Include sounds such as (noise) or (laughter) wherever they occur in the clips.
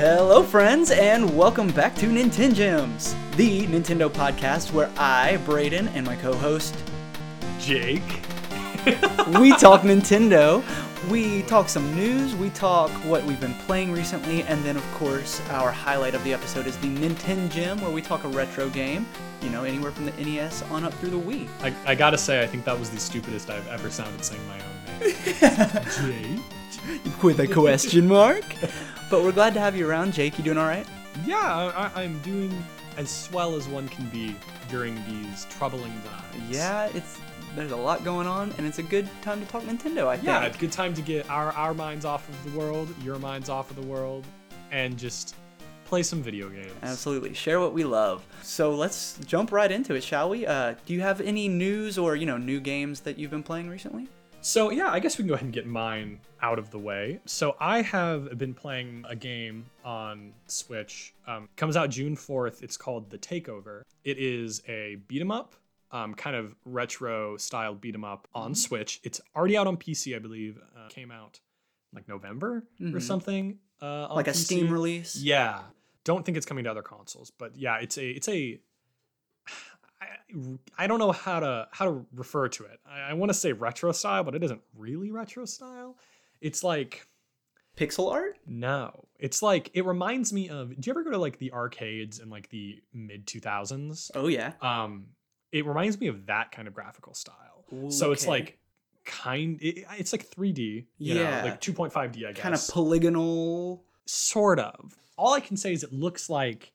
Hello, friends, and welcome back to Nintengems, the Nintendo podcast where I, Braden, and my co-host Jake. (laughs) we talk (laughs) Nintendo. We talk some news. We talk what we've been playing recently, and then, of course, our highlight of the episode is the Nintengem, where we talk a retro game. You know, anywhere from the NES on up through the Wii. I, I gotta say, I think that was the stupidest I've ever sounded saying my own name. (laughs) Jake? With a question mark. But we're glad to have you around, Jake. You doing all right? Yeah, I, I'm doing as well as one can be during these troubling times. Yeah, it's there's a lot going on, and it's a good time to talk Nintendo. I think. Yeah, it's a good time to get our, our minds off of the world, your minds off of the world, and just play some video games. Absolutely. Share what we love. So let's jump right into it, shall we? Uh, do you have any news or, you know, new games that you've been playing recently? So, yeah, I guess we can go ahead and get mine out of the way. So, I have been playing a game on Switch. Um, comes out June 4th. It's called The Takeover. It is a beat 'em up, um, kind of retro style beat 'em up on Switch. It's already out on PC, I believe. Uh, came out like November Mhm. or something. Uh, like a PC. Steam release? Yeah, don't think it's coming to other consoles, but yeah, it's a it's a. I, don't know how to how to refer to it. I, I want to say retro style, but it isn't really retro style. It's like Pixel art? no, it's like it reminds me of. Do you ever go to like the arcades in like the mid two thousands? Oh, yeah. Um, it reminds me of that kind of graphical style. So it's like kind. It, it's like three D. Yeah. know, like two point five D. I guess kind of polygonal. sort of all i can say is it looks like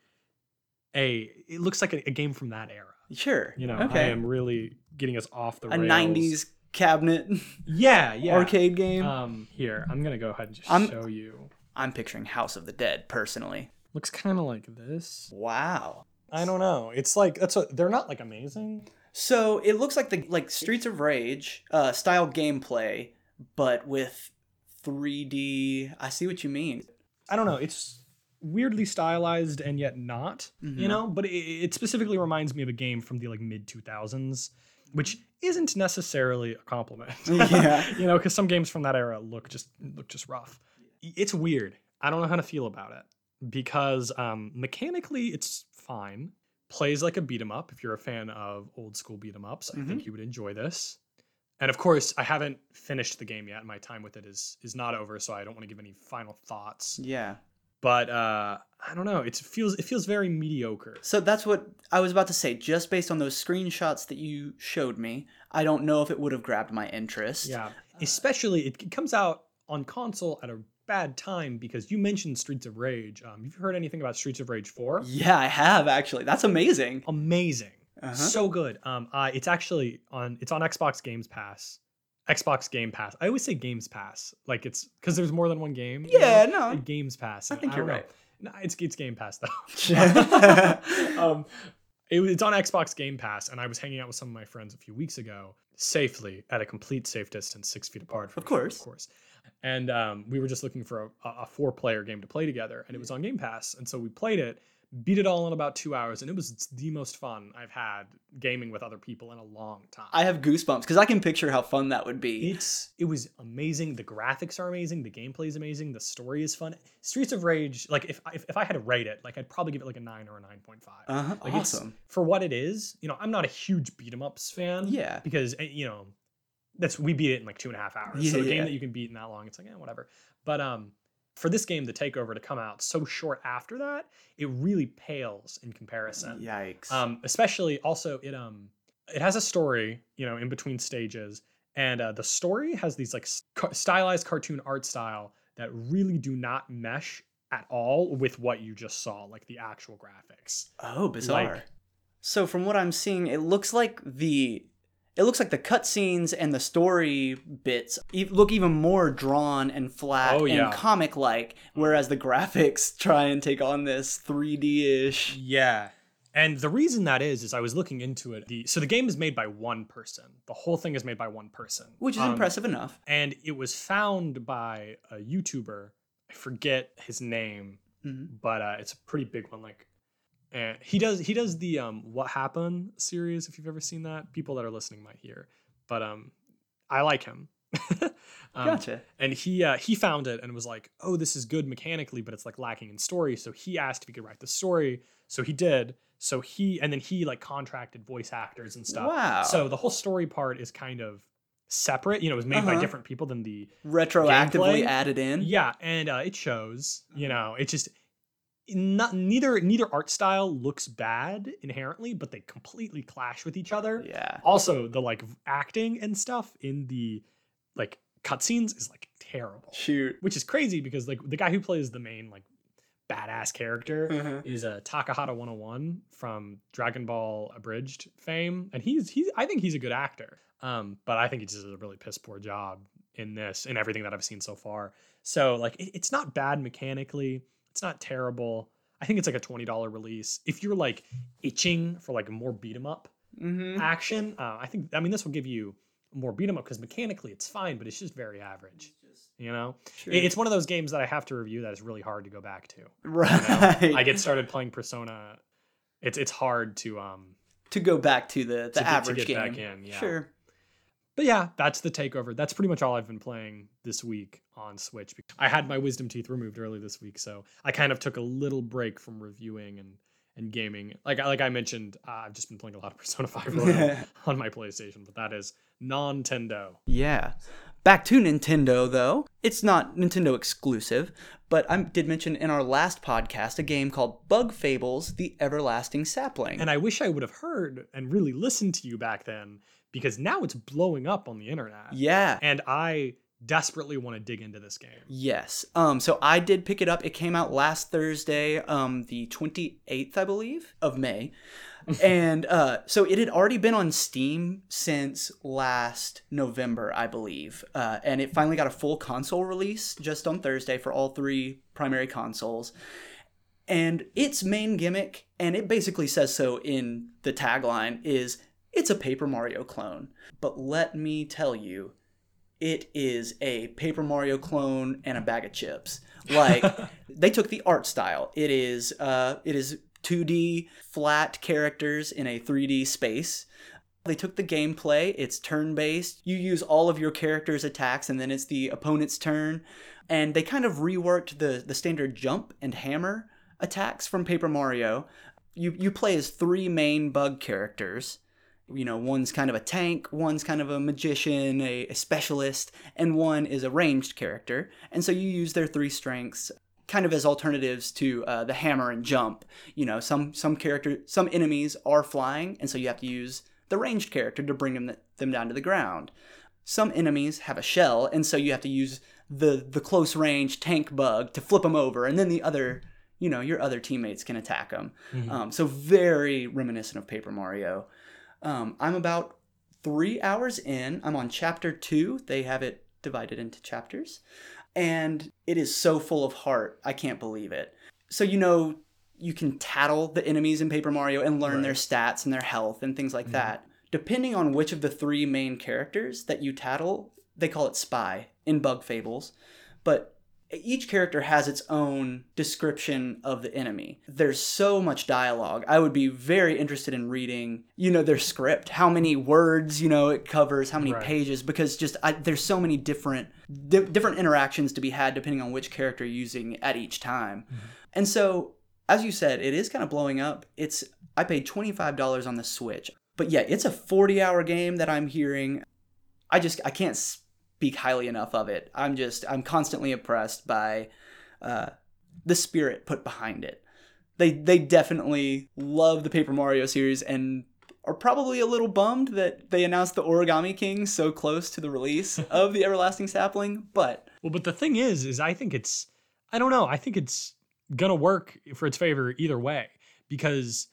a it looks like a, a game from that era Sure. you know okay. i am really getting us off the a rails 90s cabinet yeah yeah arcade game. um here i'm gonna go ahead and just I'm- show you I'm picturing House of the Dead, personally. looks kind of like this Wow. i don't know it's like that's what they're not like amazing So it looks like the like Streets of Rage uh, style gameplay, but with 3D. I see what you mean. i don't know it's weirdly stylized and yet not Mhm. you know but it, it specifically reminds me of a game from the like mid 2000s which isn't necessarily a compliment (laughs) Yeah. (laughs) you know because some games from that era look just look just rough it's weird i don't know how to feel about it because um mechanically it's fine plays like a beat 'em up if you're a fan of old school beat 'em ups i Mm-hmm. think you would enjoy this and of course i haven't finished the game yet my time with it is is not over so i don't want to give any final thoughts Yeah. But uh i don't know it feels it feels very mediocre So that's what I was about to say. Just based on those screenshots that you showed me, I don't know if it would have grabbed my interest. yeah especially it comes out on console at a bad time because you mentioned streets of rage um you've heard anything about streets of rage 4 Yeah, I have actually. That's amazing. amazing Uh-huh. so good um uh, it's actually on it's on xbox games pass xbox game pass i always say games pass like it's because there's more than one game you Yeah, know? no. Like games pass I think don't you're know. right. no, it's it's game pass though (laughs) um, it, it's on Xbox Game Pass, and I was hanging out with some of my friends a few weeks ago, safely at a complete safe distance, six feet apart. From Of course. of course. And um, we were just looking for a, a four-player game to play together, and it was on Game Pass, and so we played it, beat it all in about two hours, and it was the most fun I've had gaming with other people in a long time. I have goosebumps because I can picture how fun that would be. It's it was amazing. The graphics are amazing. The gameplay is amazing. The story is fun. Streets of Rage, like if if, if I had to rate it, like I'd probably give it like a nine or a nine point five. Uh-huh. Like awesome. for what it is. You know, I'm not a huge beat 'em ups fan. Yeah. because eh, you know that's we beat it in like two and a half hours. Yeah, so Yeah, a game that you can beat in that long, it's like eh, whatever. But um, for this game, the takeover to come out so short after that, it really pales in comparison. Yikes. Um, especially also it um it has a story, you know, in between stages, and uh, the story has these like stylized cartoon art style that really do not mesh at all with what you just saw, like the actual graphics. oh, bizarre. like- so from what I'm seeing, it looks like the it looks like the cutscenes and the story bits look even more drawn and flat Oh, yeah. and comic like, whereas the graphics (laughs) try and take on this 3D ish. Yeah. And the reason that is, is I was looking into it. The so the game is made by one person. The whole thing is made by one person, Which is Um, impressive enough. And it was found by a YouTuber. I forget his name, Mhm. but uh, it's a pretty big one. Like, and he does he does the um What Happened series. If you've ever seen that, people that are listening might hear. But um, I like him. (laughs) Um, Gotcha. And he uh, he found it and was like, "Oh, this is good mechanically, but it's like lacking in story." So he asked if he could write the story. So he did. So he and then he like contracted voice actors and stuff. Wow. So the whole story part is kind of separate. You know, it was made by Uh-huh. different people than the Retroactively Gameplay? added in. yeah, and uh, it shows. You know, it just not neither neither art style looks bad inherently, but they completely clash with each other. Yeah. Also, the like acting and stuff in the like cutscenes is like terrible, Shoot. which is crazy because like the guy who plays the main like badass character Uh-huh. is a uh, Takahata 101 from Dragon Ball Abridged fame, and he's he's I think he's a good actor. Um, but I think he just does a really piss poor job in this and everything that I've seen so far. So like it, it's not bad mechanically, it's not terrible. I think it's like a twenty dollar release. If you're like itching for like more beat 'em up Mm-hmm. action, uh, I think I mean this will give you more beat 'em up because mechanically it's fine, but it's just very average. You know, Sure. It's one of those games that I have to review that is really hard to go back to. right. You know? I get started playing Persona. It's it's hard to um. to go back to the the To get- to average get game. back in, yeah. Sure. But yeah, that's the takeover. That's pretty much all I've been playing this week on Switch. I had my wisdom teeth removed early this week, so I kind of took a little break from reviewing and and gaming. Like I- like I mentioned, uh, I've just been playing a lot of (laughs) Persona Five Royal (laughs) on my PlayStation, but that is non-Tendo. Yeah. Back to Nintendo, though. It's not Nintendo exclusive, but I did mention in our last podcast a game called Bug Fables The Everlasting Sapling. And I wish I would have heard and really listened to you back then because now it's blowing up on the internet. yeah. And I desperately want to dig into this game. Yes. Um, so I did pick it up. It came out last Thursday, um, the 28th, I believe, of May. (laughs) and uh, so it had already been on Steam since last November, I believe. Uh, and it finally got a full console release just on Thursday for all three primary consoles. And its main gimmick, and it basically says so in the tagline, is it's a Paper Mario clone. But let me tell you, it is a Paper Mario clone and a bag of chips. Like (laughs) they took the art style. It is uh it is 2D flat characters in a 3D space. They took the gameplay, it's turn-based. You use all of your characters' attacks and then it's the opponent's turn. And they kind of reworked the the standard jump and hammer attacks from Paper Mario. You you play as three main bug characters you know, one's kind of a tank, one's kind of a magician, a, a specialist, and one is a ranged character. And so you use their three strengths kind of as alternatives to uh, the hammer and jump. You know, some some character, some enemies are flying, and so you have to use the ranged character to bring them them down to the ground. Some enemies have a shell, and so you have to use the the close range tank bug to flip them over, and then the other. You know, your other teammates can attack them. Um, so very reminiscent of Paper Mario. Um, I'm about three hours in. I'm on chapter two. They have it divided into chapters. And it is so full of heart. I can't believe it. So, you know, you can tattle the enemies in Paper Mario and learn their stats and their health and things like that. Depending on which of the three main characters that you tattle, they call it Spy in Bug Fables. But each character has its own description of the enemy. There's so much dialogue. I would be very interested in reading, you know, their script, how many words, you know, it covers, how many Right. pages because just I, there's so many different di- different interactions to be had depending on which character you're using at each time. Mm-hmm. And so, as you said, it is kind of blowing up. It's I paid $25 on the Switch. But yeah, it's a 40-hour game that I'm hearing I just I can't speak highly enough of it. I'm just I'm constantly impressed by uh, the spirit put behind it. They they definitely love the Paper Mario series and are probably a little bummed that they announced the Origami King so close to the release (laughs) of the Everlasting Sapling. But Well, but the thing is, is I think it's, I don't know, I think it's gonna work for its favor either way because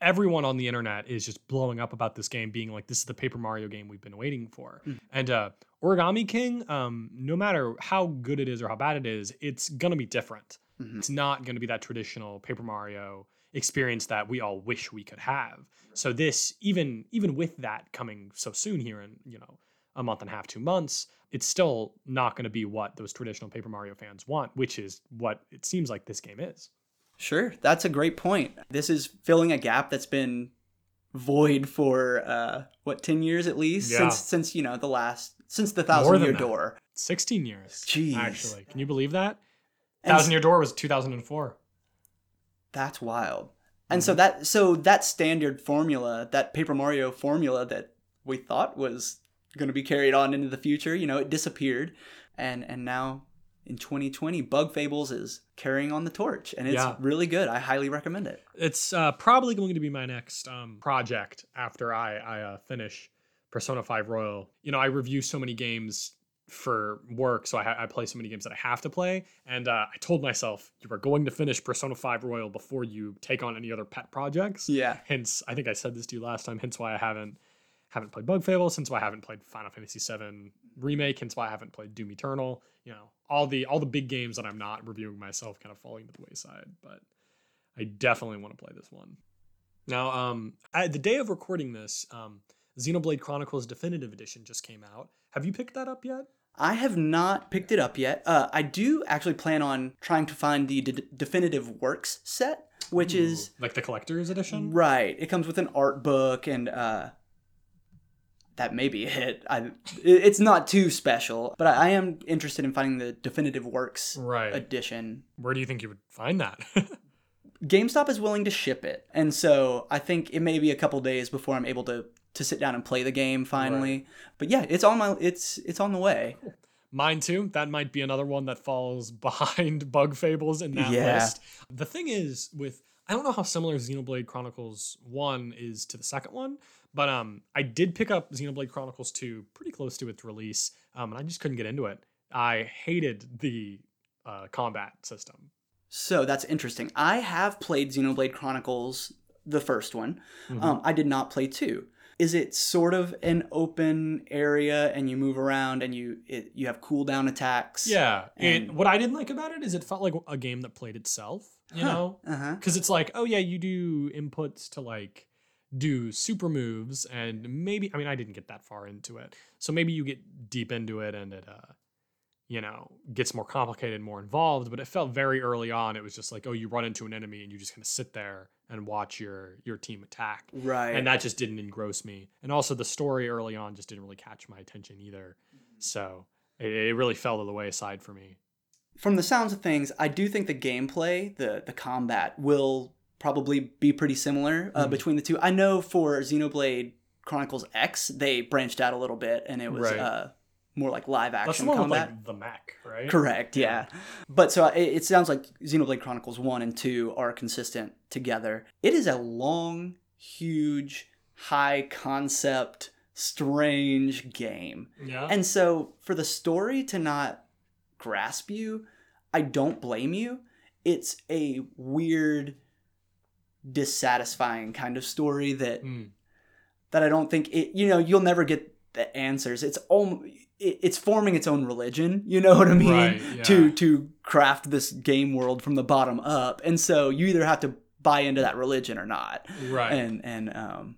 everyone on the internet is just blowing up about this game, being like, "This is the Paper Mario game we've been waiting for." And uh, Origami King, um, no matter how good it is or how bad it is, it's gonna be different. Mhm. It's not gonna be that traditional Paper Mario experience that we all wish we could have. So this, even even with that coming so soon here in you know a month and a half, two months, it's still not going to be what those traditional Paper Mario fans want, which is what it seems like this game is. Sure, that's a great point. This is filling a gap that's been void for uh, what ten years at least Yeah. since since you know the last since the Thousand Year that. Door. 16 years. Jeez. Actually, can you believe that? And Thousand Year Door was 2004. That's wild. And Mm-hmm. so that so that standard formula, that Paper Mario formula that we thought was going to be carried on into the future, you know, it disappeared, and and now in 2020, Bug Fables is carrying on the torch, and it's Yeah. really good. I highly recommend it. It's uh, probably going to be my next um, project after I, I uh, finish Persona 5 Royal. You know, I review so many games for work, so I, ha- I play so many games that I have to play. And uh, I told myself, you are going to finish Persona 5 Royal before you take on any other pet projects. Yeah. Hence, I think I said this to you last time. Hence why I haven't haven't played Bug Fables. Hence why I haven't played Final Fantasy VII Remake. Hence why I haven't played Doom Eternal. You know, all the all the big games that I'm not reviewing myself kind of falling to the wayside. But I definitely want to play this one. Now, um, I, the day of recording this, um, Xenoblade Chronicles Definitive Edition just came out. Have you picked that up yet? I have not picked it up yet. Uh, I do actually plan on trying to find the D- definitive works set, which is like the collector's edition. right. It comes with an art book, and uh, that may be it. I, it's not too special, but I, I am interested in finding the definitive works Right. edition. Where do you think you would find that? (laughs) GameStop is willing to ship it, and so I think it may be a couple days before I'm able to to sit down and play the game finally. But yeah, it's on my it's it's on the way. Mine too. That might be another one that falls (laughs) behind Bug Fables in that Yeah. list. The thing is with I don't know how similar Xenoblade Chronicles 1 is to the second one, but um I did pick up Xenoblade Chronicles 2 pretty close to its release, um, and I just couldn't get into it. I hated the uh, combat system. So that's interesting. I have played Xenoblade Chronicles, the first one. Mhm. Um, I did not play two. Is it sort of an open area and you move around and you it, you have cooldown attacks? Yeah, And- and what I didn't like about it is it felt like a game that played itself. You know, Uh huh. because it's like, oh yeah, you do inputs to like do super moves, and maybe I mean I didn't get that far into it, so maybe you get deep into it and it, uh, you know, gets more complicated, more involved. But it felt very early on. It was just like, oh, you run into an enemy and you just kind of sit there and watch your your team attack, Right. and that just didn't engross me. And also the story early on just didn't really catch my attention either. So it, it really fell to the wayside for me. From the sounds of things, I do think the gameplay, the the combat, will probably be pretty similar uh, Mhm. between the two. I know for Xenoblade Chronicles X, they branched out a little bit and it was Right. uh, more like live action one combat. like the mech, right? Correct, yeah. But so it, it sounds like Xenoblade Chronicles 1 and 2 are consistent together. It is a long, huge, high concept, strange game. Yeah. And so for the story to not grasp you, I don't blame you. It's a weird, dissatisfying kind of story that Mm. that I don't think it. You know, you'll never get the answers. It's almost it's forming its own religion. You know what I mean? Right, (laughs) yeah. To to craft this game world from the bottom up, and so you either have to buy into that religion or not. Right. And and um,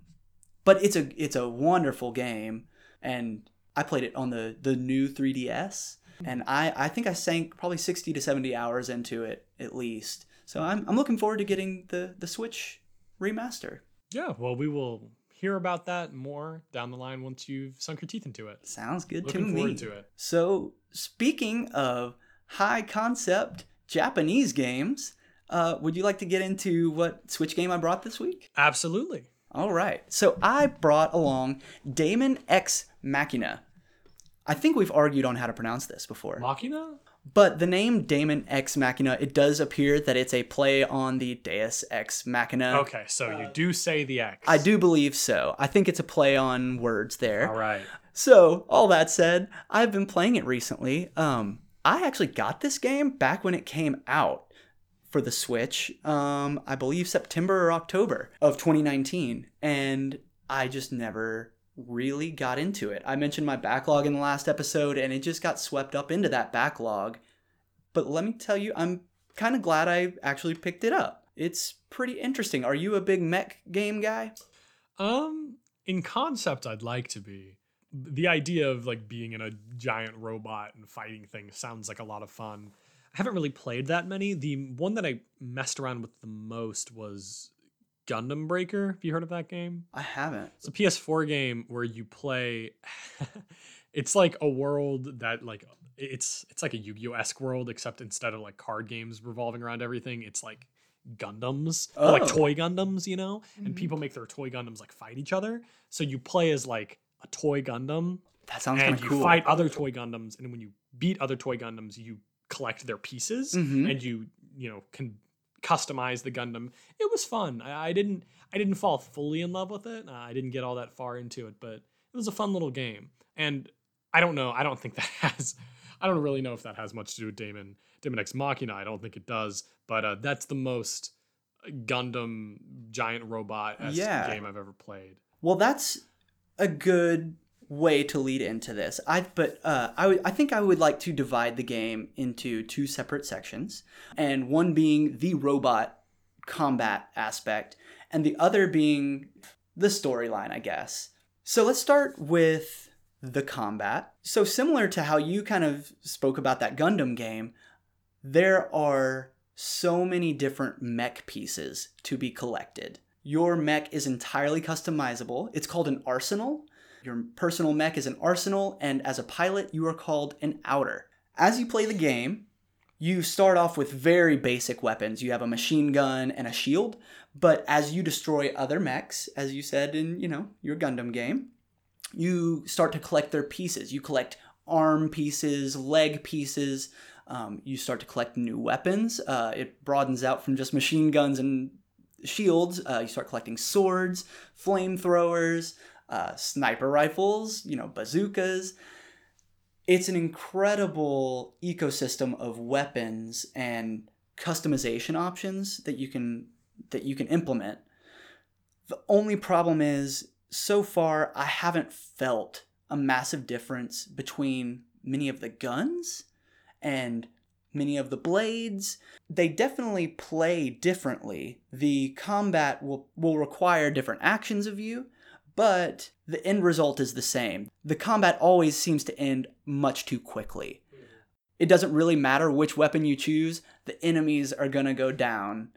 but it's a it's a wonderful game, and I played it on the the new 3ds, and I I think I sank probably 60 to 70 hours into it at least. So I'm I'm looking forward to getting the the Switch remaster. yeah. Well, we will hear about that more down the line once you've sunk your teeth into it. Sounds good Looking to forward me. to it. So, speaking of high concept Japanese games, uh, would you like to get into what Switch game I brought this week? Absolutely. All right. So, I brought along Daemon X Machina. I think we've argued on how to pronounce this before. Machina? But the name Daemon X Machina, it does appear that it's a play on the Deus Ex Machina. Okay, so you do say the X. I do believe so. I think it's a play on words there. All right. So, all that said, I've been playing it recently. Um, I actually got this game back when it came out for the Switch. Um, I believe September or October of 2019, and I just never really got into it. I mentioned my backlog in the last episode, and it just got swept up into that backlog. But let me tell you, I'm kind of glad I actually picked it up. It's pretty interesting. Are you a big mech game guy? Um, in concept, I'd like to be. The idea of like being in a giant robot and fighting things sounds like a lot of fun. I haven't really played that many. The one that I messed around with the most was Gundam Breaker. Have you heard of that game? I haven't. It's a PS4 game where you play (laughs) it's like a world that like it's it's like a Yu-Gi-Oh esque world, except instead of like card games revolving around everything, it's like Gundams, or like Oh. toy Gundams, you know. Mhm. And people make their toy Gundams like fight each other. So you play as like a toy Gundam, That sounds kind and of you fight other toy Gundams, and when you beat other toy Gundams, you collect their pieces Mhm. and you you know can customize the Gundam. It was fun. I, I didn't I didn't fall fully in love with it. Uh, I didn't get all that far into it, but it was a fun little game. And I don't know. I don't think that (laughs) has. I don't really know if that has much to do with Daemon Daemon X Machina. I don't think it does. But uh, that's the most Gundam giant robot Yeah. game I've ever played. Well, that's a good way to lead into this. I but uh, I I think I would like to divide the game into two separate sections, and one being the robot combat aspect, and the other being the storyline, I guess. So let's start with the combat. So similar to how you kind of spoke about that Gundam game, there are so many different mech pieces to be collected. Your mech is entirely customizable. It's called an arsenal. Your personal mech is an arsenal, and as a pilot, you are called an outer. As you play the game, you start off with very basic weapons. You have a machine gun and a shield, but as you destroy other mechs, as you said in, you know, your Gundam game, you start to collect their pieces. You collect arm pieces, leg pieces. Um, you start to collect new weapons. Uh, it broadens out from just machine guns and shields. Uh, you start collecting swords, flamethrowers, uh, sniper rifles, you know, bazookas. It's an incredible ecosystem of weapons and customization options that you can that you can implement. The only problem is so far I haven't felt a massive difference between many of the guns and many of the blades. They definitely play differently. The combat will, will require different actions of you, but the end result is the same. The combat always seems to end much too quickly. It doesn't really matter which weapon you choose, the enemies are gonna go down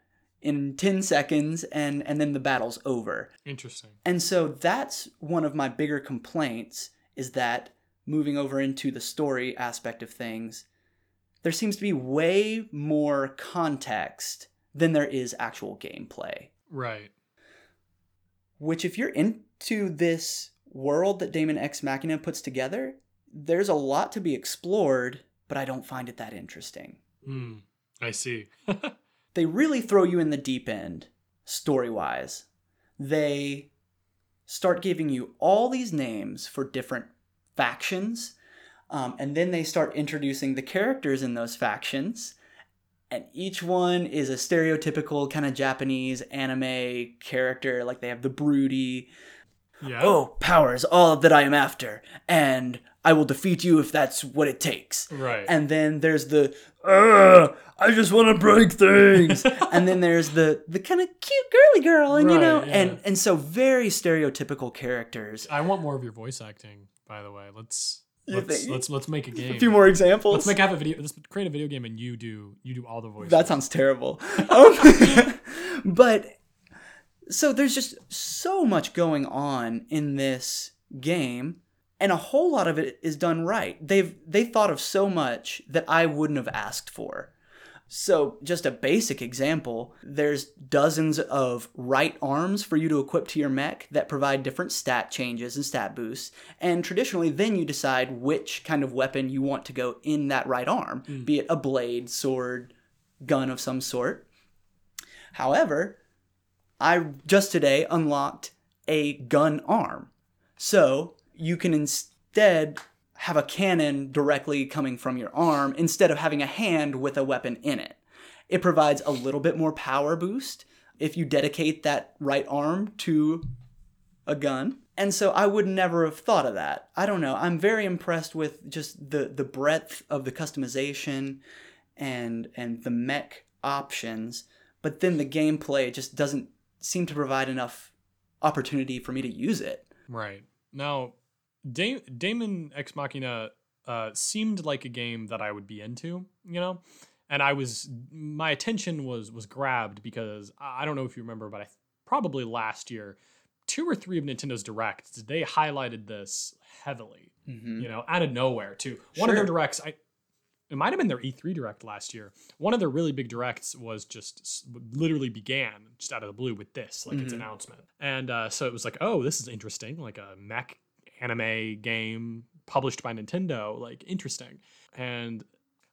in 10 seconds and, and then the battle's over. Interesting. And so that's one of my bigger complaints is that moving over into the story aspect of things, there seems to be way more context than there is actual gameplay. Right. Which, if you're into this world that Daemon X Machina puts together, there's a lot to be explored, but I don't find it that interesting. Hmm. I see. (laughs) they really throw you in the deep end story wise. They start giving you all these names for different factions, um, and then they start introducing the characters in those factions. And each one is a stereotypical kind of Japanese anime character. Like they have the broody, yeah. oh, power is all that I am after, and I will defeat you if that's what it takes. Right. And then there's the I just want to break things. (laughs) and then there's the the kind of cute girly girl, and you know, Right, and and so very stereotypical characters. I want more of your voice acting. By the way, let's let's let's let's make a game. A few more examples. Let's make have a video. Let's create a video game, and you do you do all the voices. That sounds terrible. (laughs) Um, (laughs) but so there's just so much going on in this game and a whole lot of it is done right. They've they thought of so much that I wouldn't have asked for. So, just a basic example, there's dozens of right arms for you to equip to your mech that provide different stat changes and stat boosts. And traditionally, then you decide which kind of weapon you want to go in that right arm, hmm. be it a blade, sword, gun of some sort. However, I just today unlocked a gun arm. So you can instead have a cannon directly coming from your arm instead of having a hand with a weapon in it. It provides a little bit more power boost if you dedicate that right arm to a gun. And so I would never have thought of that. I don't know. I'm very impressed with just the the breadth of the customization and and the mech options, but then the gameplay just doesn't seem to provide enough opportunity for me to use it. Right. Now, da- Daemon X Machina uh, seemed like a game that I would be into, you know? And I was my attention was was grabbed because I don't know if you remember, but I probably last year, two or three of Nintendo's directs, they highlighted this heavily. You know, out of nowhere too. One of their Mm-hmm. Directs, I it might have been their E3 direct last year. One of their really big directs was just literally began just out of the blue with this, like its Mhm. announcement. And uh, so it was like, oh, this is interesting, like a mech anime game published by Nintendo, like interesting. And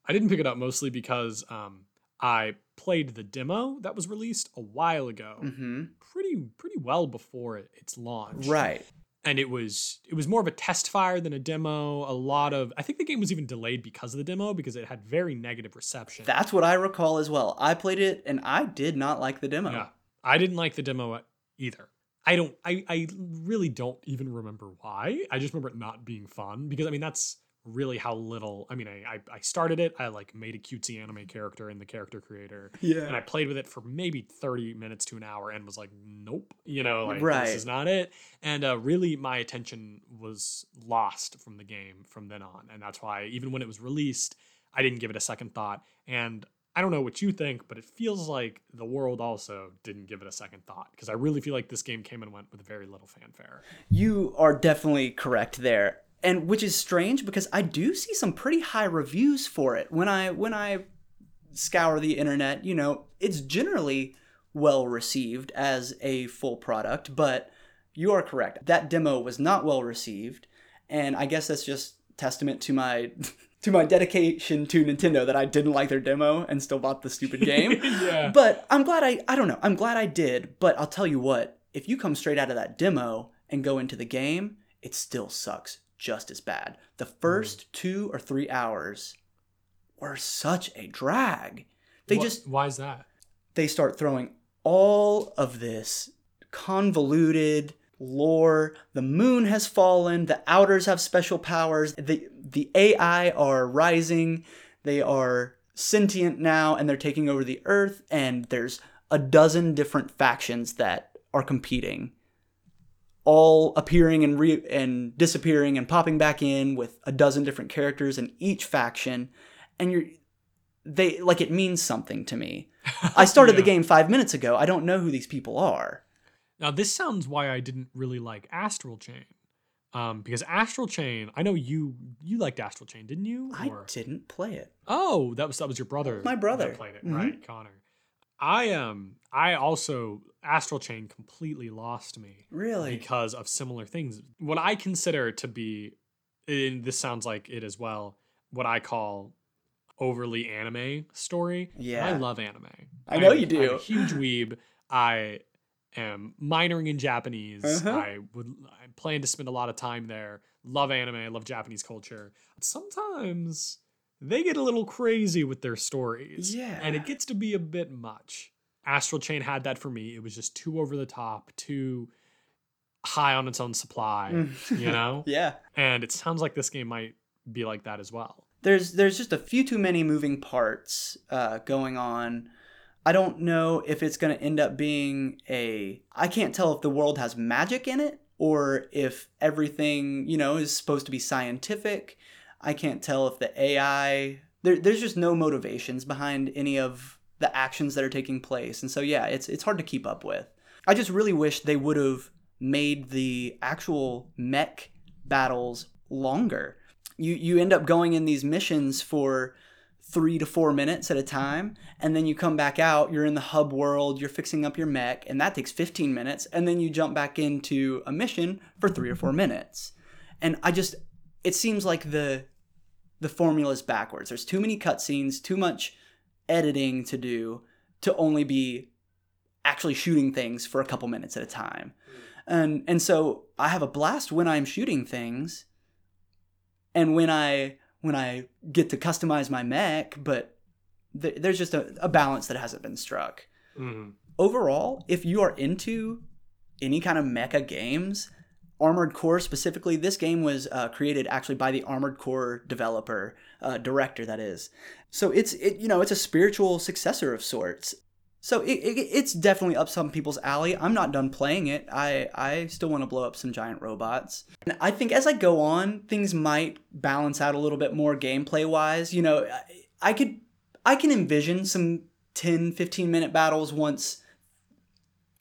I didn't pick it up mostly because um, I played the demo that was released a while ago, Mm-hmm. pretty pretty well before it, its launch Right. and it was it was more of a test fire than a demo. A lot of I think the game was even delayed because of the demo because it had very negative reception. That's what I recall as well. I played it and I did not like the demo. yeah, I didn't like the demo either. I don't. I I really don't even remember why. I just remember it not being fun because I mean that's really how little. I mean I I, I started it. I like made a cutesy anime character in the character creator. Yeah. and I played with it for maybe 30 minutes to an hour and was like, nope, you know, like Right. this is not it. And uh, really, my attention was lost from the game from then on. And that's why, even when it was released, I didn't give it a second thought. And I don't know what you think, but it feels like the world also didn't give it a second thought because I really feel like this game came and went with very little fanfare. You are definitely correct there. And which is strange because I do see some pretty high reviews for it. When I when I scour the internet, you know, it's generally well received as a full product, but you are correct. That demo was not well received, and I guess that's just testament to my (laughs) to my dedication to Nintendo that I didn't like their demo and still bought the stupid game. (laughs) yeah. But I'm glad I I don't know. I'm glad I did, but I'll tell you what, if you come straight out of that demo and go into the game, it still sucks just as bad. The hmm. first 2 or 3 hours were such a drag. They Wha- just why is that? they start throwing all of this convoluted lore. The moon has fallen, the outers have special powers, the the AI are rising, they are sentient now and they're taking over the earth and there's a dozen different factions that are competing all appearing and re- and disappearing and popping back in with a dozen different characters in each faction and you're they like it means something to me (laughs) I started the game five minutes ago. I don't know who these people are. Now this sounds why I didn't really like Astral Chain. Um, because Astral Chain, I know you you liked Astral Chain, didn't you? I Or- didn't play it. Oh, that was that was your brother. My brother. that played it, Mhm. right, Connor. I um I also Astral Chain completely lost me Really? because of similar things. What I consider to be, and this sounds like it as well, what I call overly anime story. Yeah. I love anime. I know I'm- you do. I'm a huge weeb. I am minoring in Japanese. Uh-huh. I would I plan to spend a lot of time there. Love anime. I love Japanese culture. Sometimes they get a little crazy with their stories. Yeah. And it gets to be a bit much. Astral Chain had that for me. It was just too over the top, too high on its own supply, you know? (laughs) Yeah. And it sounds like this game might be like that as well. There's there's just a few too many moving parts uh, going on. I don't know if it's going to end up being a. I can't tell if the world has magic in it or if everything you know is supposed to be scientific. I can't tell if the AI. There, there's just no motivations behind any of the actions that are taking place, and so yeah, it's it's hard to keep up with. I just really wish they would have made the actual mech battles longer. You you end up going in these missions for three to four minutes at a time, and then you come back out. You're in the hub world. You're fixing up your mech, and that takes 15 minutes, and then you jump back into a mission for three or four minutes. And I just it seems like the the formula is backwards. There's too many cutscenes, too much editing to do to only be actually shooting things for a couple minutes at a time. And and so I have a blast when I'm shooting things and when I when I get to customize my mech, but th- there's just a, a balance that hasn't been struck. Mm-hmm. Overall, if you are into any kind of mecha games, Armored Core specifically, this game was uh, created actually by the Armored Core developer, uh, director that is. So it's it you know it's a spiritual successor of sorts. So it, it, it's definitely up some people's alley. I'm not done playing it. I I still want to blow up some giant robots. And I think as I go on, things might balance out a little bit more gameplay wise. You know, I, I could I can envision some 10 15 minute battles once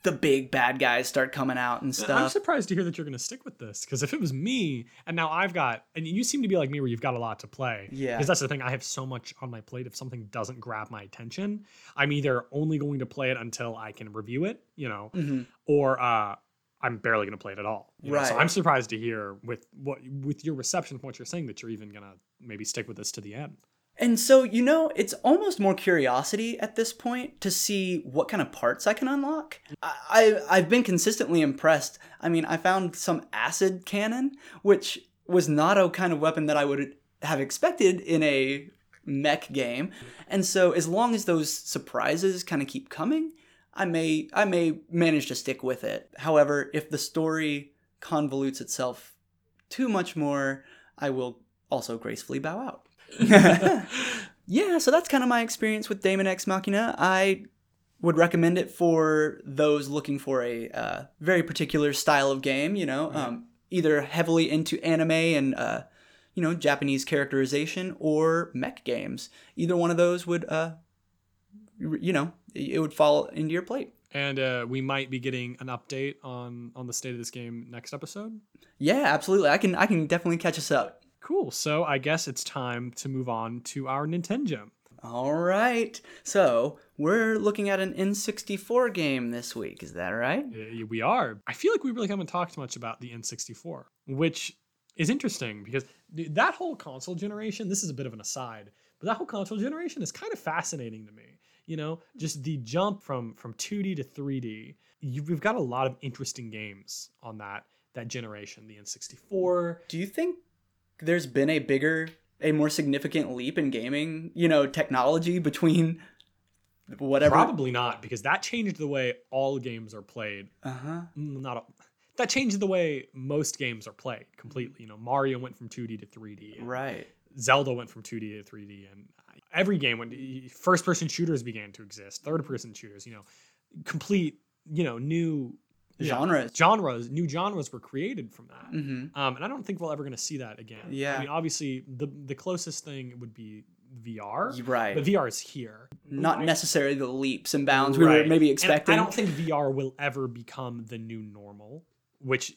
the big bad guys start coming out and stuff. I'm surprised to hear that you're going to stick with this because if it was me, and now I've got, and you seem to be like me where you've got a lot to play. Yeah. Because that's the thing, I have so much on my plate. If something doesn't grab my attention, I'm either only going to play it until I can review it, you know, Mhm. or uh, I'm barely going to play it at all. you know? So I'm surprised to hear with what with your reception from what you're saying that you're even going to maybe stick with this to the end. And so, you know, it's almost more curiosity at this point to see what kind of parts I can unlock. I, I I've been consistently impressed. I mean, I found some acid cannon, which was not a kind of weapon that I would have expected in a mech game. And so, as long as those surprises kind of keep coming, I may I may manage to stick with it. However, if the story convolutes itself too much more, I will also gracefully bow out. (laughs) yeah, so that's kind of my experience with Daemon X Machina. I would recommend it for those looking for a uh, very particular style of game. You know, um, either heavily into anime and uh, you know Japanese characterization or mech games. Either one of those would, uh, you know, it would fall into your plate. And uh, we might be getting an update on on the state of this game next episode. Yeah, absolutely. I can I can definitely catch us up. Cool. So I guess it's time to move on to our Nintengem. All right. So we're looking at an N64 game this week. Is that right? We are. I feel like we really haven't talked much about the N64, which is interesting because that whole console generation, this is a bit of an aside, but that whole console generation is kind of fascinating to me. You know, just the jump from from 2D to 3D. You, we've got a lot of interesting games on that that generation, the N64. Do you think there's been a bigger, a more significant leap in gaming, you know, technology between whatever? Probably not because that changed the way all games are played. Uh huh. Mm, Not that changed the way most games are played completely. You know, Mario went from 2D to 3D. Right. Zelda went from 2D to 3D, and every game when first person shooters began to exist, third person shooters, you know, complete, you know, new yeah, Genres. genres, new genres were created from that. Mm-hmm. Um, and I don't think we're ever going to see that again. Yeah. I mean, obviously, the the closest thing would be VR, Right. but VR is here. Not necessarily the leaps and bounds we were Right. maybe And expecting. I don't think VR will ever become the new normal, which,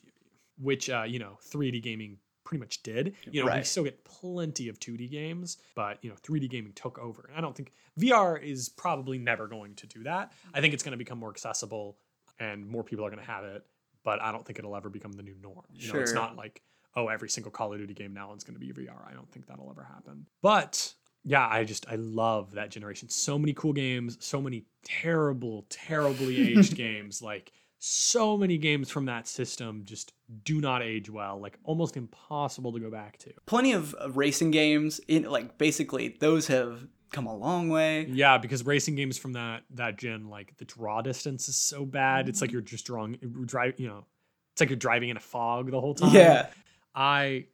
which uh, you know, 3D gaming pretty much did. You know, we still get plenty of 2D games, but you know, 3D gaming took over. And I don't think VR is probably never going to do that. I think it's going to become more accessible, and more people are going to have it. But I don't think it'll ever become the new norm. You know, it's not like oh, every single Call of Duty game now is going to be VR. I don't think that'll ever happen. But yeah, I just I love that generation. So many cool games, so many terrible, terribly (laughs) aged games. Like so many games from that system just do not age well. Like almost impossible to go back to. Plenty of uh, racing games. In like basically, those have come a long way. Yeah, because racing games from that that gen, like the draw distance is so bad. It's like you're just drawing, drive. You know, it's like you're driving in a fog the whole time. Yeah. I,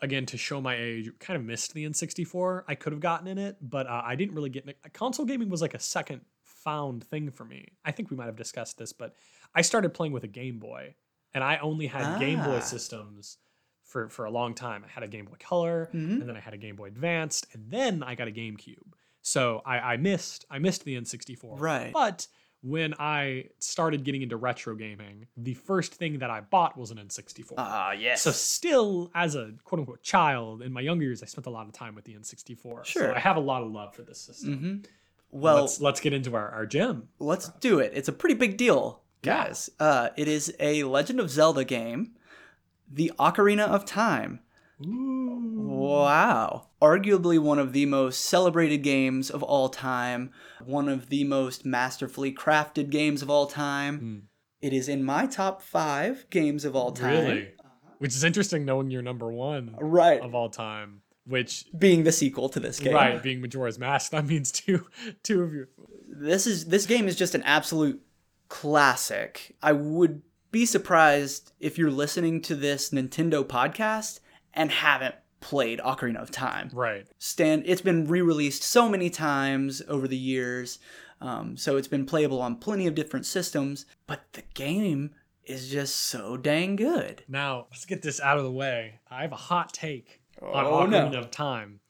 again, to show my age, kind of missed the N64. I could have gotten in it, but uh, I didn't really get in it. Console gaming was like a second found thing for me. I think we might have discussed this, but I started playing with a Game Boy, and I only had Game Boy Ah. systems for, for a long time. I had a Game Boy Color, Mhm. and then I had a Game Boy Advanced, and then I got a GameCube. So I, I missed I missed the N64. Right. But when I started getting into retro gaming, the first thing that I bought was an N64. Ah, yes. So still, as a quote unquote child in my younger years, I spent a lot of time with the N64. Sure. So I have a lot of love for this system. hmm Well, let's let's get into our, our gym. let's do it. It's a pretty big deal, Yeah. guys. Uh, it is a Legend of Zelda game, The Ocarina of Time. Wow. Arguably one of the most celebrated games of all time, one of the most masterfully crafted games of all time. Hmm. It is in my top five games of all time. Really? Which is interesting knowing you're number one Right. of all time. Which Being the sequel to this game. right, being Majora's Mask, that means two two of you. this is this game is just an absolute classic. I would be surprised if you're listening to this Nintendo podcast and haven't played Ocarina of Time. Right. Stand it's been re-released so many times over the years. Um, so it's been playable on plenty of different systems, but the game is just so dang good. Now, let's get this out of the way. I have a hot take on Oh, Ocarina no. of Time,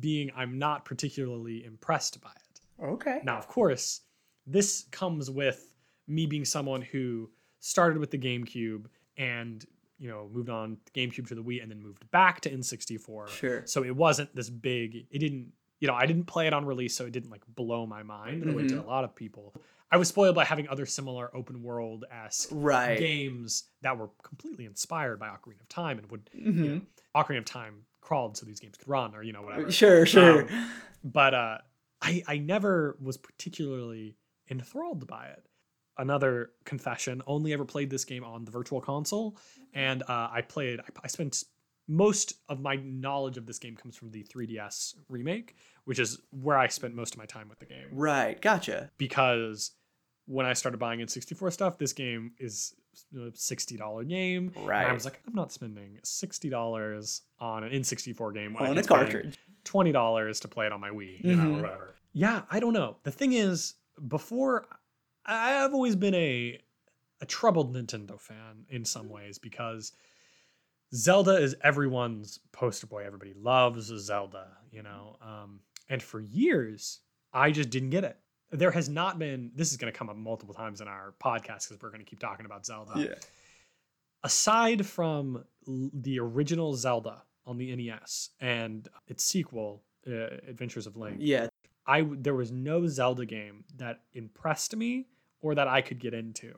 being I'm not particularly impressed by it. Okay. Now, of course, this comes with me being someone who started with the GameCube and you know moved on GameCube to the Wii and then moved back to N64. Sure. So it wasn't this big. It didn't. You know, I didn't play it on release, so it didn't like blow my mind the way it did a lot of people. I was spoiled by having other similar open world esque Right. games that were completely inspired by Ocarina of Time and would you Mhm. know, Ocarina of Time crawled so these games could run or you know whatever. Sure, sure. Um, but uh, I I never was particularly enthralled by it. Another confession: only ever played this game on the Virtual Console, and uh, I played. I, I spent most of my knowledge of this game comes from the 3DS remake, which is where I spent most of my time with the game right. Gotcha. because when I started buying N64 stuff, this game is a $60 game. And I was like, I'm not spending $60 on an N64 game when On a cartridge. $20 to play it on my Wii, you know, Mhm. or whatever. Yeah, I don't know. The thing is, before I've always been a a troubled Nintendo fan in some ways because Zelda is everyone's poster boy. Everybody loves Zelda, you know. Um, and for years, I just didn't get it. There has not been. This is going to come up multiple times in our podcast because we're going to keep talking about Zelda Yeah. aside from the original Zelda on the NES and its sequel, uh, Adventures of Link, Yeah. I there was no Zelda game that impressed me or that I could get into.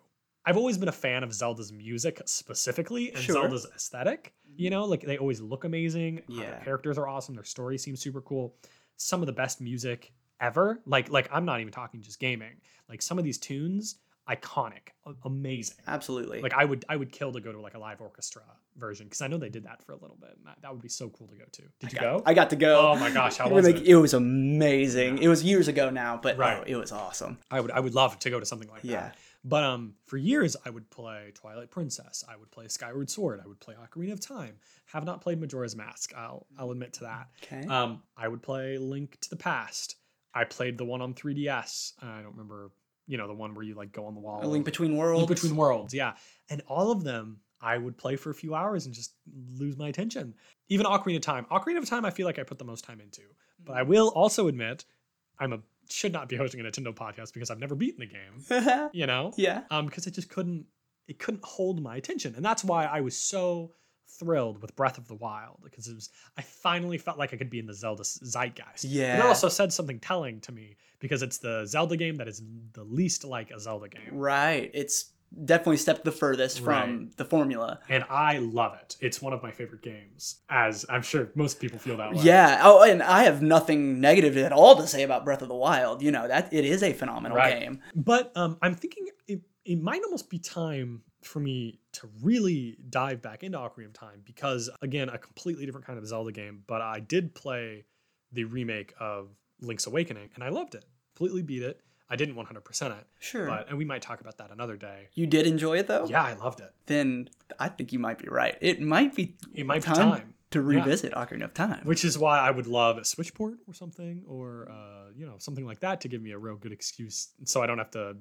I've always been a fan of Zelda's music specifically and Sure. Zelda's aesthetic. You know, like they always look amazing. uh, Their Yeah. characters are awesome. Their story seems super cool. Some of the best music ever. Like, like I'm not even talking just gaming. Like some of these tunes, iconic, amazing. Absolutely. Like I would, I would kill to go to like a live orchestra version because I know they did that for a little bit. And that, would be so cool to go to. Did you go? I got to go. Oh my gosh, how (laughs) It was like, it? It was amazing. It was years ago now, but Right. oh, it was awesome. I would I would love to go to something like Yeah. that. But um for years I would play Twilight Princess, I would play Skyward Sword, I would play Ocarina of Time. Have not played Majora's Mask. I'll I'll admit to that. Okay. Um I would play Link to the Past. I played the one on 3DS. I don't remember, you know, the one where you like go on the wall. a Link Between Worlds. Link Between Worlds, yeah. And all of them I would play for a few hours and just lose my attention. Even Ocarina of Time. Ocarina of Time I feel like I put the most time into. But I will also admit I'm a should not be hosting a Nintendo podcast because I've never beaten the game (laughs) you know yeah. um because it just couldn't it couldn't hold my attention and that's why i was so thrilled with breath of the wild because it was i finally felt like i could be in the zelda zeitgeist Yeah. it also said something telling to me because it's the zelda game that is the least like a zelda game Right. It's definitely stepped the furthest from Right. the formula. and i love it it's one of my favorite games as i'm sure most people feel that way Yeah. Oh, and I have nothing negative at all to say about Breath of the Wild. You know that it is a phenomenal Right. game. But um, I'm thinking it, it might almost be time for me to really dive back into Ocarina of Time because, again, a completely different kind of Zelda game. But I did play the remake of Link's Awakening and I loved it. Completely beat it. I didn't 100% it, Sure. but and we might talk about that another day. you did enjoy it though. Yeah, I loved it. Then I think you might be right. It might be. It might be time, time. to Yeah. revisit Ocarina of Time. Which is why I would love a Switchport or something, or uh, you know something like that to give me a real good excuse, so I don't have to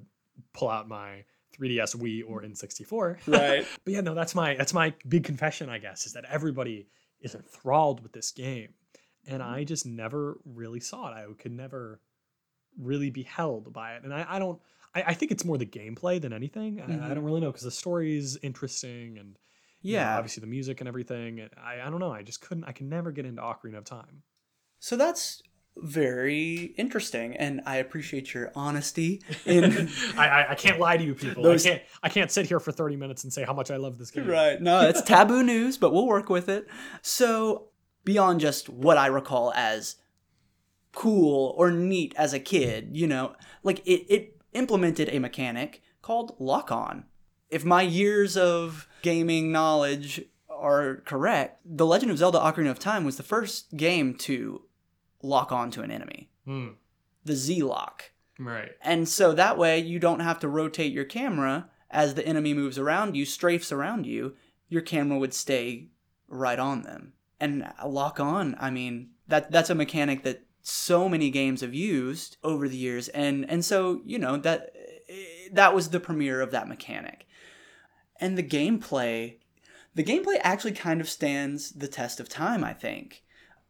pull out my 3DS Wii or N64. Right. (laughs) but yeah, no, that's my that's my big confession, I guess, is that everybody is enthralled with this game, and I just never really saw it. I could never really be held by it, and I, I don't. I, I think it's more the gameplay than anything. I, I Mhm. don't really know because the story is interesting and you know, Yeah. obviously the music and everything. I, I don't know. I just couldn't. I can never get into Ocarina of Time. So that's very interesting, and I appreciate your honesty (laughs) in. I, I I can't lie to you people. Those- I can't I can't sit here for thirty minutes and say how much I love this game. right. No, it's (laughs) taboo news, but we'll work with it. So beyond just what I recall as cool or neat as a kid, you know, like it, it implemented a mechanic called lock on. If my years of gaming knowledge are correct, The Legend of Zelda Ocarina of Time was the first game to lock on to an enemy. Hmm. The Z lock. Right. And so that way you don't have to rotate your camera as the enemy moves around you, strafes around you, your camera would stay right on them. And lock on, I mean, that that's a mechanic that so many games have used over the years and and so, you know, that that was the premiere of that mechanic. And the gameplay the gameplay actually kind of stands the test of time, I think.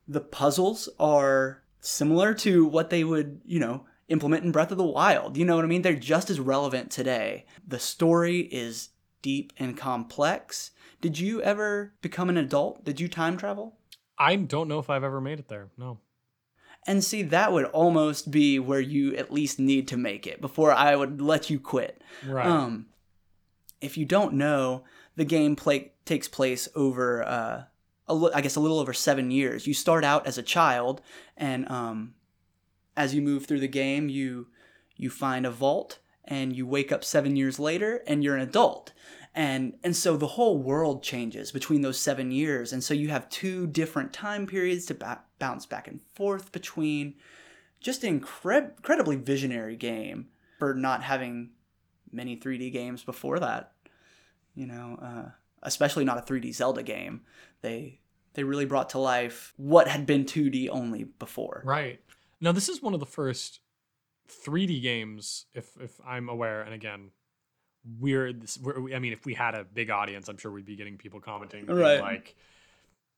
The puzzles are similar to what they would, you know, implement in Breath of the Wild. You know what I mean? They're just as relevant today. The story is deep and complex. Did you ever become an adult? Did you time travel? I don't know if I've ever made it there. No. And see, that would almost be where you at least need to make it before I would let you quit. Right. Um, if you don't know, the game play takes place over, uh, I guess, a little over seven years. You start out as a child, and um, as you move through the game, you you find a vault, and you wake up seven years later, and you're an adult. And and so the whole world changes between those seven years, and so you have two different time periods to ba- bounce back and forth between. Just an incre- incredibly visionary game for not having many 3D games before that. You know, uh, especially not a 3D Zelda game. They they really brought to life what had been 2D only before. Right. Now this is one of the first 3D games, if if I'm aware. And again, we're, this, we're I mean, if we had a big audience, I'm sure we'd be getting people commenting, Right. Like,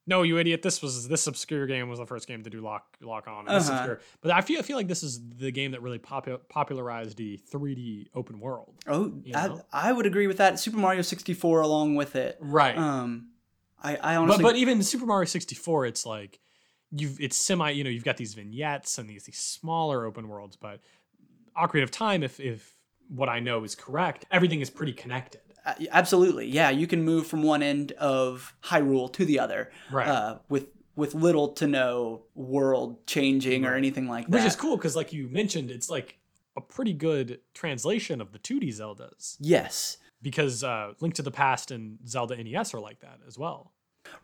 no, you idiot! This was this obscure game was the first game to do lock lock on. Uh-huh. but I feel I feel like this is the game that really popu- popularized the 3D open world. Oh, You I, know? I would agree with that. Super Mario 64 along with it. Right. Um, I, I but honestly. but even Super Mario 64, it's like you've it's semi. You know, you've got these vignettes and these these smaller open worlds. But Ocarina of Time, if if what I know is correct, everything is pretty connected. Uh, absolutely, yeah. You can move from one end of Hyrule to the other, Right. uh, with with little to no world changing or anything like that. Which is cool because, like you mentioned, it's like a pretty good translation of the 2D Zeldas Yes, because uh, Link to the Past and Zelda NES are like that as well.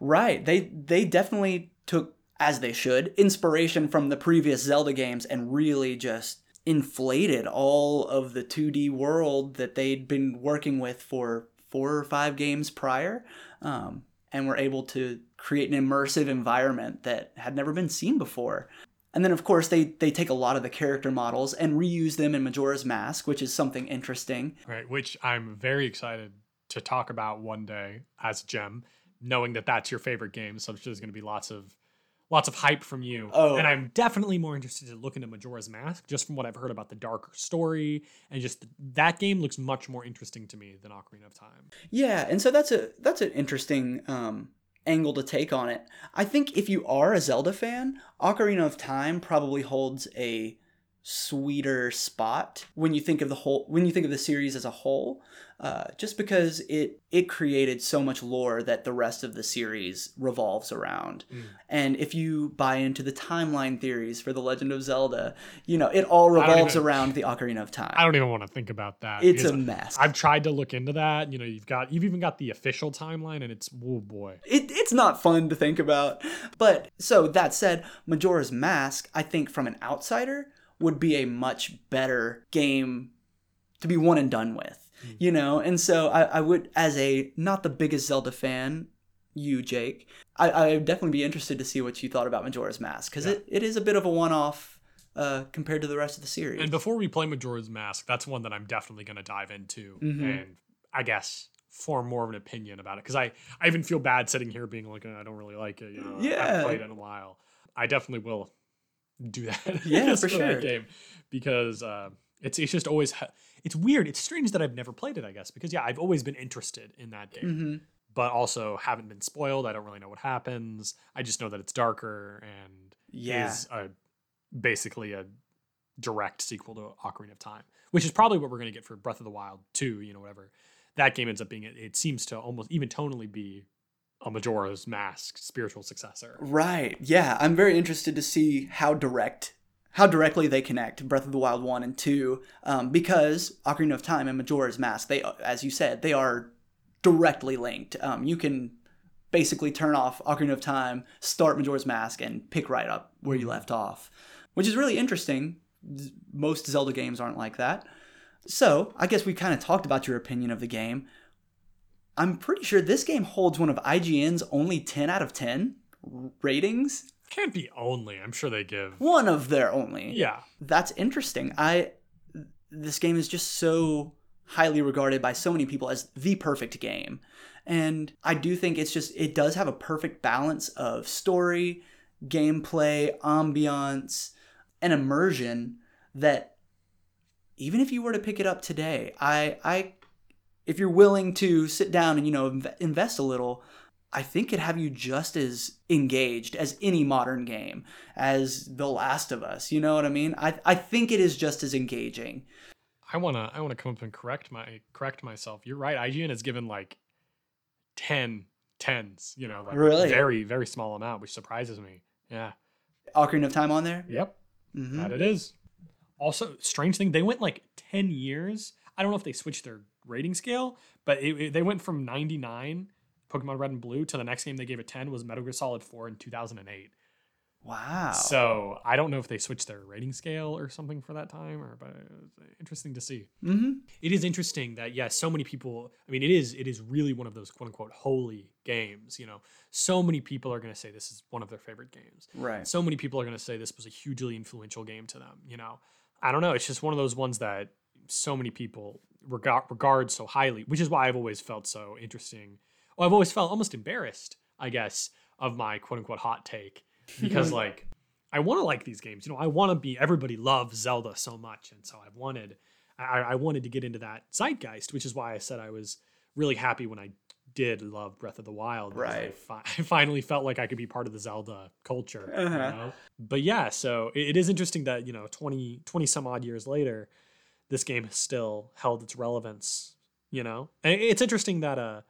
right. They they definitely took, as they should, inspiration from the previous Zelda games and really just inflated all of the 2D world that they'd been working with for four or five games prior, um, and were able to create an immersive environment that had never been seen before. And then, of course, they, they take a lot of the character models and reuse them in Majora's Mask, which is something interesting. Right. Which I'm very excited to talk about one day as Gem, knowing that that's your favorite game. So there's going to be lots of lots of hype from you. Oh. And I'm definitely more interested to look into Majora's Mask just from what I've heard about the darker story and just that game looks much more interesting to me than Ocarina of Time. Yeah, and so that's a that's an interesting um, angle to take on it. I think if you are a Zelda fan, Ocarina of Time probably holds a sweeter spot when you think of the whole when you think of the series as a whole uh, just because it it created so much lore that the rest of the series revolves around Mm. and if you buy into the timeline theories for the legend of zelda you know it all revolves even- around the ocarina of time I don't even want to think about that. it's a mess I've tried to look into that. You know, you've got you've even got the official timeline and it's oh boy. it, it's not fun to think about. But so that said, Majora's Mask, I think from an outsider, would be a much better game to be one and done with. You know, and so I, I would, as a not the biggest Zelda fan, you Jake, I, I would definitely be interested to see what you thought about Majora's Mask because Yeah. it, it is a bit of a one-off uh, compared to the rest of the series. And before we play Majora's Mask, that's one that I'm definitely going to dive into Mhm. and I guess form more of an opinion about it because I I even feel bad sitting here being like "Uh, I don't really like it. You know, I Yeah. haven't played it in a while. I definitely will do that. (laughs) Yeah, just for sure. game because uh, it's it's just always ha- it's weird. It's strange that I've never played it. I guess because yeah, I've always been interested in that game. hmm But also haven't been spoiled. I don't really know what happens. I just know that it's darker and Yeah. is a, basically a direct sequel to Ocarina of Time, which is probably what we're going to get for Breath of the Wild 2, you know, whatever. That game ends up being, it, it seems to almost even tonally be a Majora's Mask spiritual successor. Right. Yeah, I'm very interested to see how direct, how directly they connect Breath of the Wild one and two, um, because Ocarina of Time and Majora's Mask, they, as you said, they are directly linked. Um, you can basically turn off Ocarina of Time, start Majora's Mask, and pick right up where you left off, which is really interesting. Most Zelda games aren't like that. So I guess we kind of talked about your opinion of the game. I'm pretty sure this game holds one of IGN's only 10 out of 10 ratings. Can't be only, I'm sure they give. One of their only. Yeah. That's interesting. I this game is just so highly regarded by so many people as the perfect game. And I do think it's just it does have a perfect balance of story, gameplay, ambiance, and immersion that even if you were to pick it up today, I I if you're willing to sit down and you know invest a little, I think it'd have you just as engaged as any modern game, as The Last of Us. You know what I mean? I I think it is just as engaging. I wanna I wanna come up and correct my correct myself. You're right. IGN has given like 10 tens, you know, like Really? very, very small amount, which surprises me. Yeah. Ocarina of Time on there. Yep. hmm That it is. Also, strange thing, they went like 10 years. I don't know if they switched their rating scale, but it, it- they went from 99 Pokemon Red and Blue to the next game they gave it 10 was Metal Gear Solid 4 in 2008. Wow. So I don't know if they switched their rating scale or something for that time, or but it's interesting to see. hmm It is interesting that yeah, so many people. I mean, it is it is really one of those quote unquote holy games. You know, so many people are going to say this is one of their favorite games. Right. So many people are going to say this was a hugely influential game to them. You know, I don't know. It's just one of those ones that so many people regard regard so highly, which is why I've always felt so interesting. Well, I've always felt almost embarrassed, I guess, of my quote unquote hot take because (laughs) like I want to like these games. You know, I want to be. Everybody loves Zelda so much, and so I've wanted. I, I wanted to get into that zeitgeist, which is why I said I was really happy when I did love Breath of the Wild. because I, Right. fi- (laughs) I finally felt like I could be part of the Zelda culture. Uh-huh. know? But yeah, so it, it is interesting that you know 20, 20 some odd years later, this game has still held its relevance. You know, and it's interesting that uh,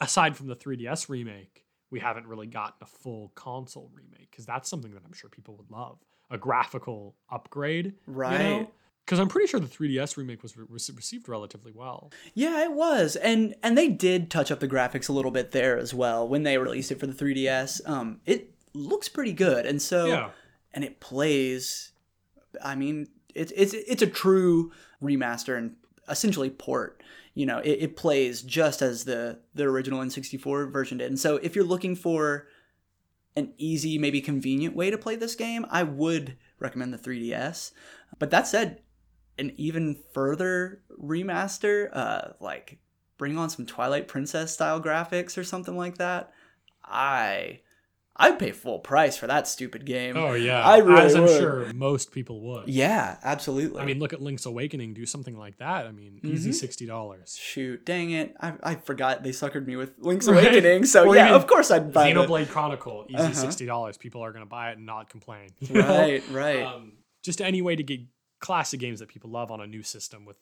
aside from the 3DS remake, we haven't really gotten a full console remake because that's something that I'm sure people would love a graphical upgrade. Right. Because I'm pretty sure the 3DS remake was re- received relatively well. Yeah, it was, and and they did touch up the graphics a little bit there as well when they released it for the 3DS. Um, it looks pretty good, and so Yeah. and it plays. I mean, it's it's it's a true remaster and essentially port. You know, it, it plays just as the the original N64 version did, and so if you're looking for an easy, maybe convenient way to play this game, I would recommend the 3DS. But that said, an even further remaster, uh, like bring on some Twilight Princess style graphics or something like that, I I'd pay full price for that stupid game. Oh yeah, I really as I'm would. sure most people would. Yeah, absolutely. I mean, look at Link's Awakening. Do something like that. I mean, easy Mhm. sixty dollars. shoot, dang it, I, I forgot they suckered me with Link's Right. Awakening. So Or yeah, of course I'd buy it. Xenoblade Chronicle, easy Uh-huh. sixty dollars. People are gonna buy it and not complain. you know? Right, right. Um, just any way to get classic games that people love on a new system with,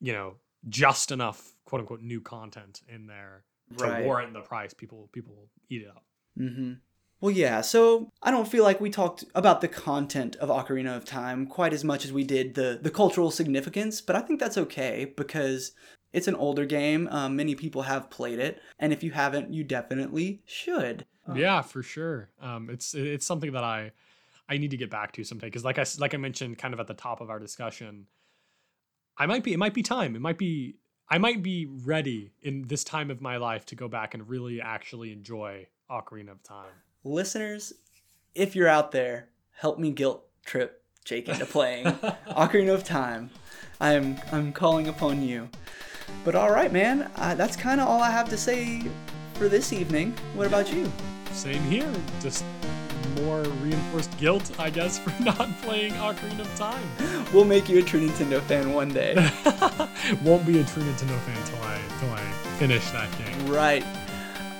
you know, just enough quote unquote new content in there to Right. warrant the price. People people will eat it up. Mm-hmm. Well, yeah, so I don't feel like we talked about the content of Ocarina of Time quite as much as we did the, the cultural significance, but I think that's okay because it's an older game. Um, many people have played it, and if you haven't, you definitely should. Yeah, for sure. Um, it's it's something that I I need to get back to someday because like I like I mentioned kind of at the top of our discussion, I might be it might be time. It might be I might be ready in this time of my life to go back and really actually enjoy Ocarina of Time. Listeners, if you're out there, help me guilt trip Jake into playing (laughs) Ocarina of Time. I'm I'm calling upon you. But all right, man, uh, that's kind of all I have to say for this evening. What about you? Same here. Just more reinforced guilt, I guess, (laughs) for not playing Ocarina of Time. We'll make you a true Nintendo fan one day. (laughs) Won't be a true Nintendo fan till I till I finish that game. right.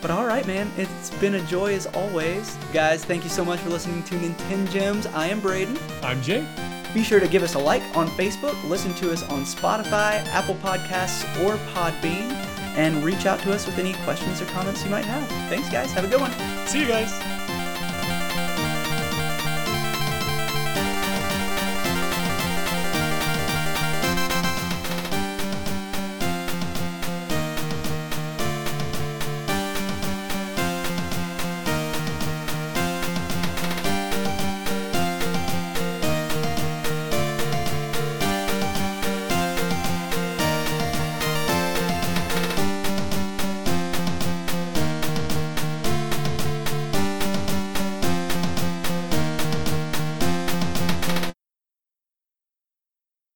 But all right, man, it's been a joy as always. Guys, thank you so much for listening to Nintengems. I am Braden. I'm Jake. Be sure to give us a like on Facebook, listen to us on Spotify, Apple Podcasts, or Podbean, and reach out to us with any questions or comments you might have. Thanks, guys. Have a good one. See you guys.